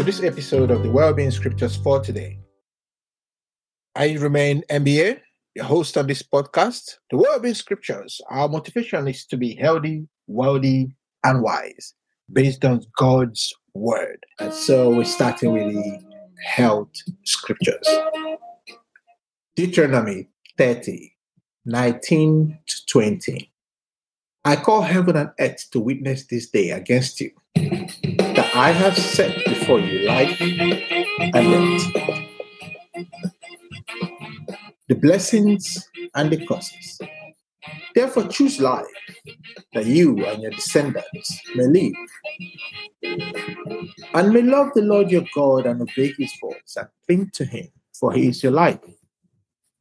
to this episode of the Wellbeing Scriptures for today. I remain MBA, the host of this podcast. The Wellbeing Scriptures, our motivation is to be healthy, wealthy, and wise based on God's word. And so we're starting with the health scriptures. Deuteronomy 30, 19 to 20. I call heaven and earth to witness this day against you, I have set before you life and death, the blessings and the curses. Therefore, choose life, that you and your descendants may live, and may love the Lord your God and obey his voice and cling to him, for he is your life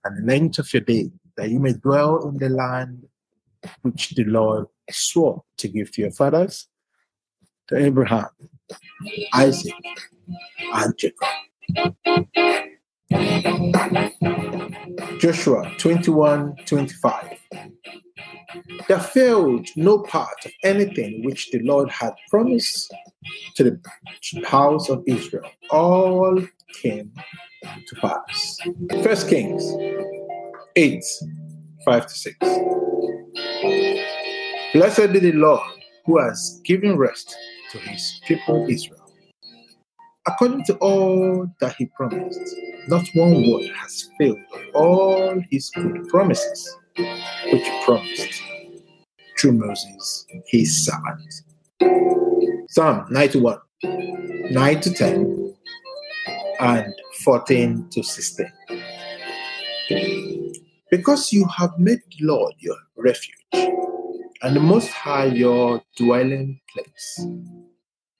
and the length of your day, that you may dwell in the land which the Lord swore to give to your fathers, to Abraham, Isaac, and Jacob. Joshua 21 25. There failed no part of anything which the Lord had promised to the house of Israel. All came to pass. First Kings 8 5 to 6. Blessed be the Lord who has given rest to his people Israel. According to all that he promised, not one word has failed of all his good promises, which he promised through Moses, his servant. Psalm 91, 9 to 10, and 14 to 16. Because you have made the Lord your refuge, and the Most High your dwelling place,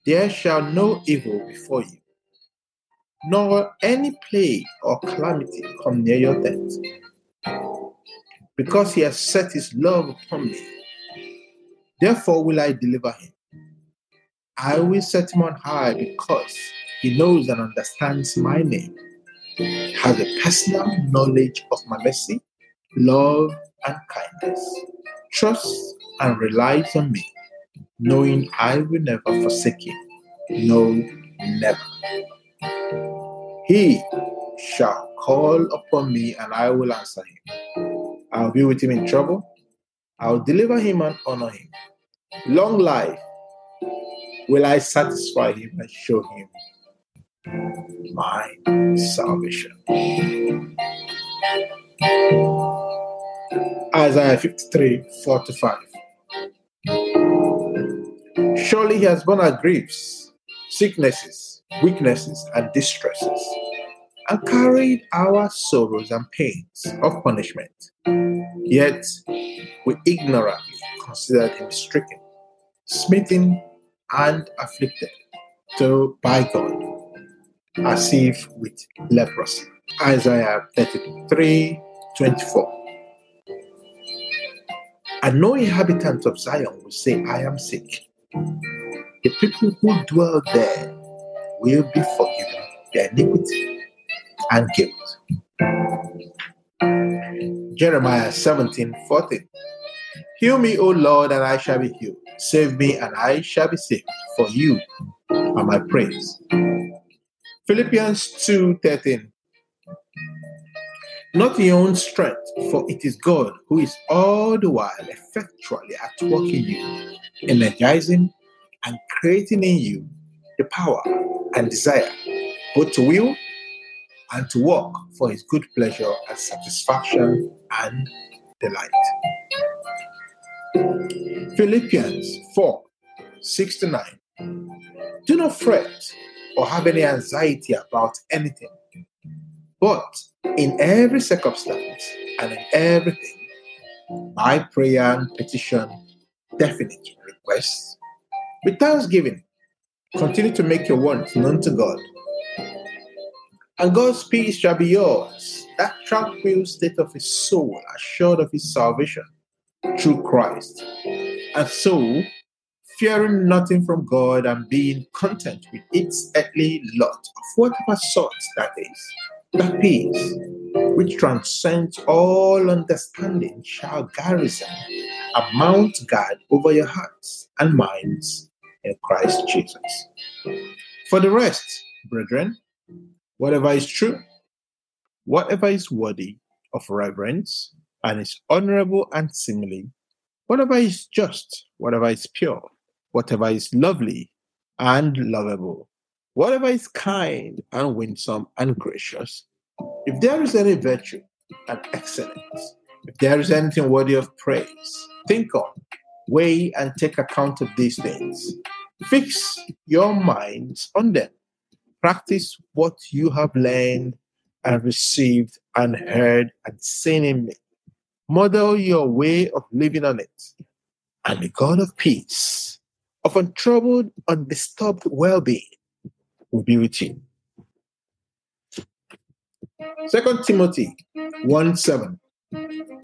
there shall no evil befall you, nor any plague or calamity come near your tent. Because he has set his love upon me, therefore will I deliver him. I will set him on high because he knows and understands my name, has a personal knowledge of my mercy, love, and kindness, trusts and relies on me, knowing I will never forsake him. No, never. He shall call upon me and I will answer him. I'll be with him in trouble. I'll deliver him and honor him. Long life will I satisfy him and show him my salvation. Isaiah 53 4 to 5. Surely he has borne our griefs, sicknesses, weaknesses, and distresses, and carried our sorrows and pains of punishment. Yet we ignorantly considered him stricken, smitten, and afflicted to by God, as if with leprosy. Isaiah 33 24. And no inhabitant of Zion will say, I am sick. The people who dwell there will be forgiven their iniquity and guilt. Jeremiah 17 14. Heal me, O Lord, and I shall be healed. Save me, and I shall be saved, for you are my praise. Philippians 2 13. Not your own strength, for it is God who is all the while effectually at work in you, energizing and creating in you the power and desire, both to will and to work for his good pleasure and satisfaction and delight. Philippians 4 6 to 9. Do not fret or have any anxiety about anything, but in every circumstance and in everything, by prayer and petition, definite requests, with thanksgiving, continue to make your wants known to God. And God's peace shall be yours, that tranquil state of his soul, assured of his salvation through Christ. And so, fearing nothing from God and being content with its earthly lot of whatever sort that is, that peace, which transcends all understanding, shall garrison a mount guard over your hearts and minds in Christ Jesus. For the rest, brethren, whatever is true, whatever is worthy of reverence, and is honorable and seemly, whatever is just, whatever is pure, whatever is lovely and lovable, whatever is kind and winsome and gracious, if there is any virtue and excellence, if there is anything worthy of praise, think on, weigh, and take account of these things. Fix your minds on them. Practice what you have learned and received and heard and seen in me. Model your way of living on it. And the God of peace, of untroubled, undisturbed well being, will be with you. Second Timothy 1 7.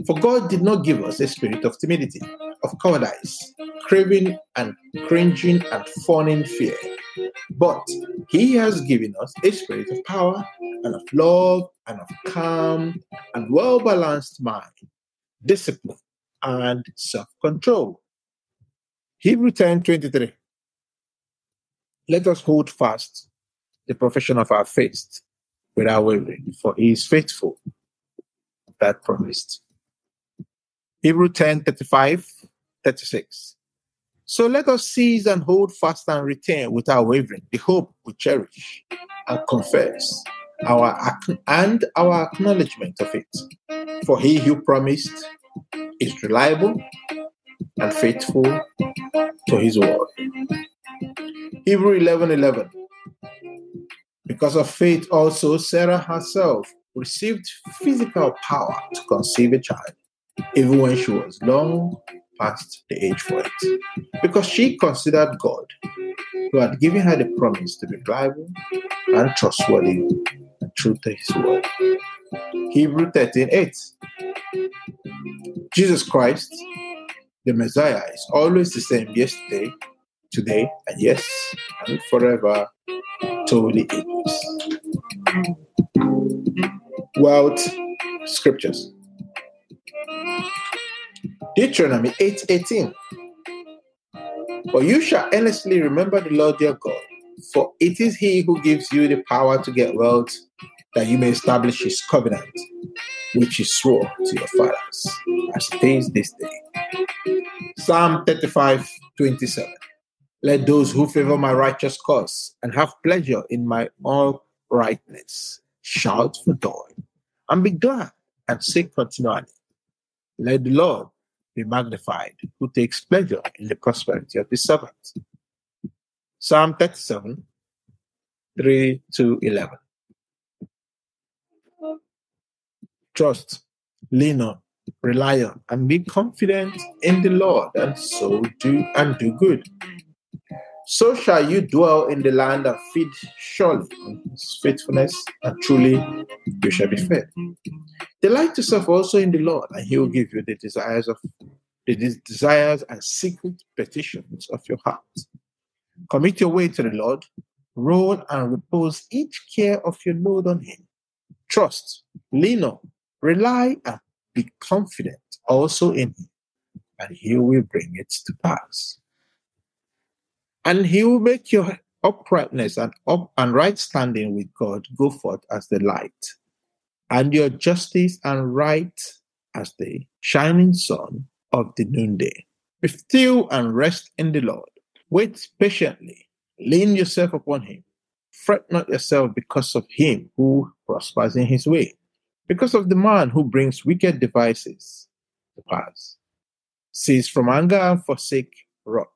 For God did not give us a spirit of timidity, of cowardice, craving and cringing and fawning fear, but He has given us a spirit of power and of love and of calm and well balanced mind, discipline and self control. Hebrew 10 23. Let us hold fast the profession of our faith without wavering, for He is faithful that promised. Hebrew 10 35, 36. So let us seize and hold fast and retain without wavering the hope we cherish and confess our and our acknowledgement of it. For he who promised is reliable and faithful to his word. Hebrew 11 11. Because of faith, also Sarah herself received physical power to conceive a child, even when she was long past the age for it, because she considered God, who had given her the promise to be reliable and trustworthy and true to his word. Hebrew 13 8. Jesus Christ, the Messiah, is always the same yesterday, today, and yes, and forever to the ages world scriptures. Deuteronomy 8:18. 8, For you shall earnestly remember the Lord your God, for it is he who gives you the power to get wealth, that you may establish his covenant, which he swore to your fathers, as it is this day. Psalm 35, 27. Let those who favor my righteous cause and have pleasure in my uprightness shout for joy and be glad and sing continually. Let the Lord be magnified, who takes pleasure in the prosperity of his servant. Psalm 37, 3 to 11. Trust, lean on, rely on, and be confident in the Lord, and so do and do good so shall you dwell in the land and feed surely on his faithfulness, and truly you shall be fed. Delight yourself also in the Lord, and he will give you the desires of the desires and secret petitions of your heart. Commit your way to the Lord, roll and repose each care of your load on him. Trust, lean on, rely, and be confident also in him, and he will bring it to pass and he will make your uprightness and up and right standing with God go forth as the light, and your justice and right as the shining sun of the noonday. Be still and rest in the Lord. Wait patiently. Lean yourself upon him. Fret not yourself because of him who prospers in his way, because of the man who brings wicked devices to pass. Cease from anger and forsake wrath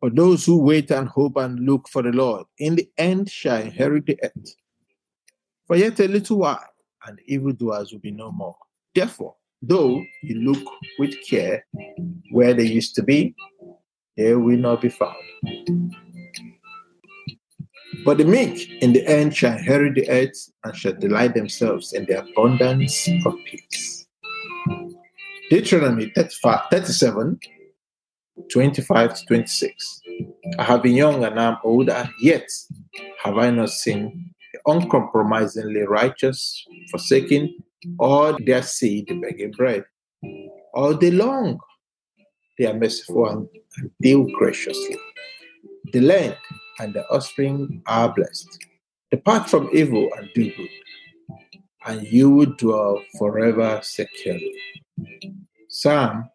for those who wait and hope and look for the Lord, in the end shall inherit the earth. For yet a little while, and evildoers will be no more. Therefore, though you look with care where they used to be, they will not be found. But the meek in the end shall inherit the earth and shall delight themselves in the abundance of peace. Deuteronomy 35, 37 25 to 26. I have been young and I'm older, yet have I not seen the uncompromisingly righteous forsaking or their seed begging bread. All day long, they are merciful and deal graciously. The land and the offspring are blessed. Depart from evil and do good, and you will dwell forever securely. Psalm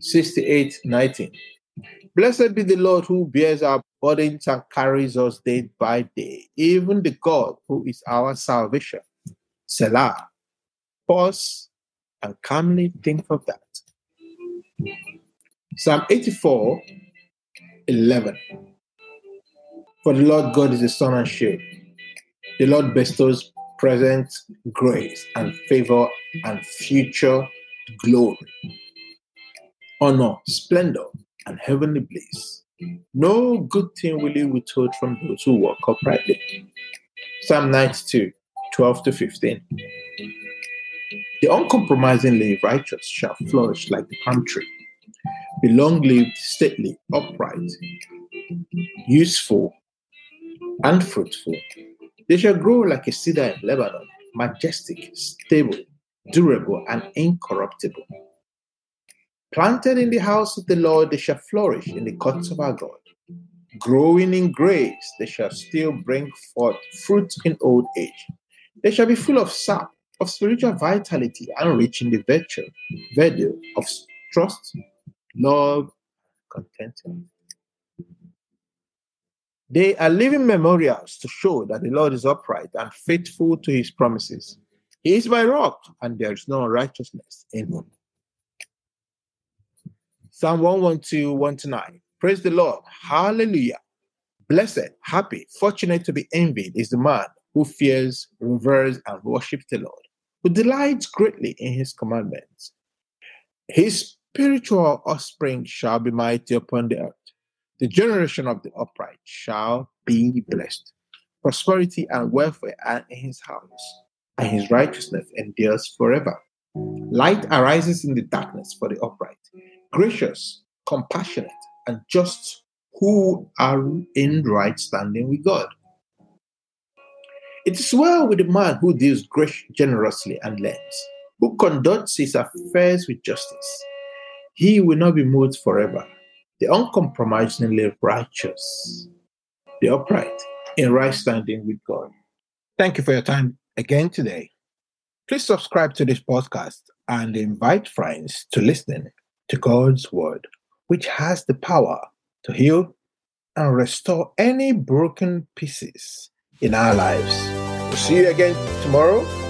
68 19. Blessed be the Lord who bears our burdens and carries us day by day, even the God who is our salvation. Selah. Pause and calmly think of that. Psalm 84 11. For the Lord God is a sun and shield. The Lord bestows present grace and favor and future glory, honor, splendor, and heavenly bliss. No good thing will he withhold from those who walk uprightly. Psalm 92, 12 to 15. The uncompromisingly righteous shall flourish like the palm tree, be long lived, stately, upright, useful, and fruitful. They shall grow like a cedar in Lebanon, majestic, stable, durable, and incorruptible. Planted in the house of the Lord, they shall flourish in the courts of our God. Growing in grace, they shall still bring forth fruit in old age. They shall be full of sap, of spiritual vitality, and rich in the virtue, value of trust, love, contentment. They are living memorials to show that the Lord is upright and faithful to his promises. He is my rock, and there is no righteousness in him. Psalm 112, 1 to 9. Praise the Lord. Hallelujah. Blessed, happy, fortunate to be envied is the man who fears, reveres, and worships the Lord, who delights greatly in his commandments. His spiritual offspring shall be mighty upon the earth. The generation of the upright shall be blessed. Prosperity and welfare are in his house, and his righteousness endures forever. Light arises in the darkness for the upright, gracious, compassionate, and just who are in right standing with God. It is well with the man who deals generously and lends, who conducts his affairs with justice. He will not be moved forever the uncompromisingly righteous, the upright, in right standing with God. Thank you for your time again today. Please subscribe to this podcast and invite friends to listen to God's Word, which has the power to heal and restore any broken pieces in our lives. We'll see you again tomorrow